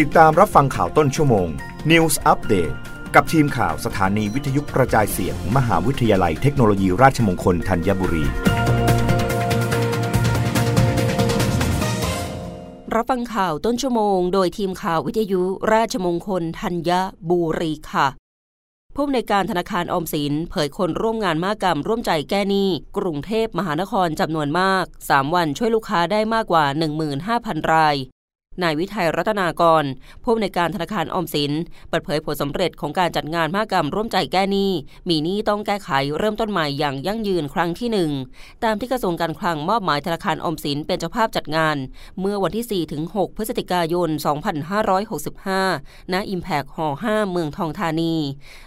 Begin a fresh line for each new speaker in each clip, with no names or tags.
ติดตามรับฟังข่าวต้นชั่วโมง News Update กับทีมข่าวสถานีวิทยุกระจายเสียงมมหาวิทยาลัยเทคโนโลยีราชมงคลธัญบุรี
รับฟังข่าวต้นชั่วโมง โดยทีมข่าววิทยุราชมงคลธัญบุรีค่ะผู้อำนวยการธนาคารอมสินเผยคนร่วมงานมากรรมร่วมใจแก้หนี้ กรุงเทพมหานครจำนวนมาก 3 วันช่วยลูกค้าได้มากกว่า 15,000 ราย นายวิทัยรัตนากร ผู้อำนวยการธนาคารออมสิน เปิดเผยผลสำเร็จของการจัดงานมากรรมร่วมใจแก้หนี้ มีหนี้ต้องแก้ไขเริ่มต้นใหม่อย่างยั่งยืนครั้งที่หนึ่งตามที่กระทรวงการคลังมอบหมายธนาคารออมสินเป็นเจ้าภาพจัดงาน เมื่อวันที่4-6พฤศจิกายน 2565 ณ อิมแพกหอ5เมืองทองธานี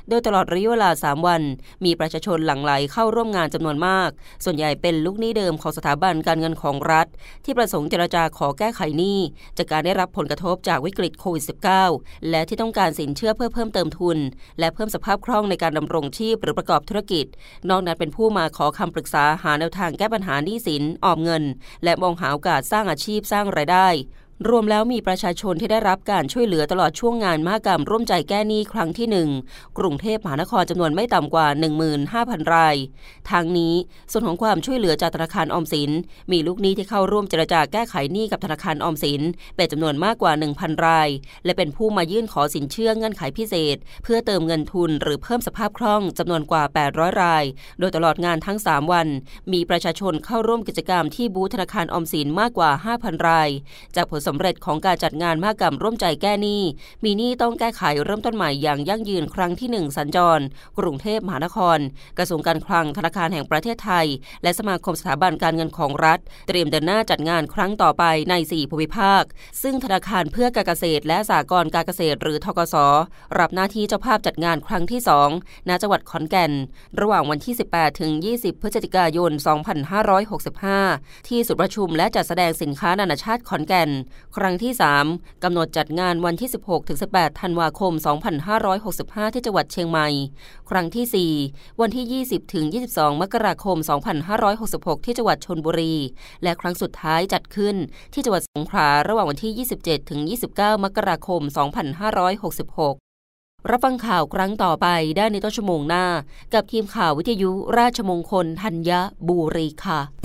โดยตลอดระยะเวลา 3 วัน มีประชาชนหลั่งไหลเข้าร่วมงานจำนวนมาก ส่วนใหญ่เป็นลูกหนี้เดิมของสถาบันการเงินของรัฐ ที่ประสงค์เจรจาขอแก้ไขหนี้จากการได้รับผลกระทบจากวิกฤตโควิด -19 และที่ต้องการสินเชื่อเพื่อเพิ่มเติมทุน และเพิ่มสภาพคล่องในการดำรงชีพหรือประกอบธุรกิจ นอกนั้นเป็นผู้มาขอคำปรึกษาหาแนวทางแก้ปัญหาหนี้สิน ออมเงิน และมองหาโอกาสสร้างอาชีพสร้างรายได้ รวมแล้วมีประชาชนที่ได้รับการช่วยเหลือตลอดช่วงงานมหกรรมร่วมใจแก้หนี้ครั้งที่ 1 กรุงเทพมหานครจำนวนไม่ต่ำกว่า 15,000 ราย ทางนี้ส่วนของความช่วยเหลือจากธนาคารออมสิน มีลูกหนี้ที่เข้าร่วมเจรจาแก้ไขหนี้กับธนาคารออมสิน เป็นจำนวนมากกว่า 1,000 ราย และเป็นผู้มายื่นขอสินเชื่อเงื่อนไขพิเศษ เพื่อเติมเงินทุนหรือเพิ่มสภาพคล่องจำนวนกว่า 800 ราย โดยตลอดงานทั้ง 3 วัน มีประชาชนเข้าร่วมกิจกรรมที่บูธธนาคารออมสินมากกว่า 5,000 ราย จากผลสำเร็จของการจัดงานมากรรมร่วมใจแก้หนี้ มีหนี้ต้องแก้ไขเริ่มต้นใหม่อย่างยั่งยืนครั้งที่ 1 สัญจร กรุงเทพมหานคร กระทรวงการคลังธนาคารแห่งประเทศไทย และสมาคมสถาบันการเงินของรัฐ เตรียมเดินหน้าจัดงานครั้งต่อไปใน 4 ภูมิภาค ซึ่งธนาคารเพื่อการเกษตร และสหกรณ์การเกษตร หรือทกสรับหน้าที่เจ้าภาพจัดงานครั้งที่2ณจังหวัดขอนแก่น ระหว่างวันที่ 18 ถึง 20 พฤศจิกายน 2565 ที่สุดประชุมและจัดแสดงสินค้านานาชาติขอนแก่นครั้งที่ 3 กำหนดจัดงานวันที่ 16ถึง18 ธันวาคม 2565 ที่จังหวัดเชียงใหม่ ครั้งที่ 4 วันที่ 20ถึง22 มกราคม 2566 ที่จังหวัดชนบุรี และครั้งสุดท้ายจัดขึ้นที่จังหวัดสงขลาระหว่างวันที่ 27ถึง29 มกราคม 2566รับฟังข่าวครั้งต่อไปได้ในต้นชั่วโมงหน้า กับทีมข่าววิทยุราชมงคลธัญบุรีค่ะ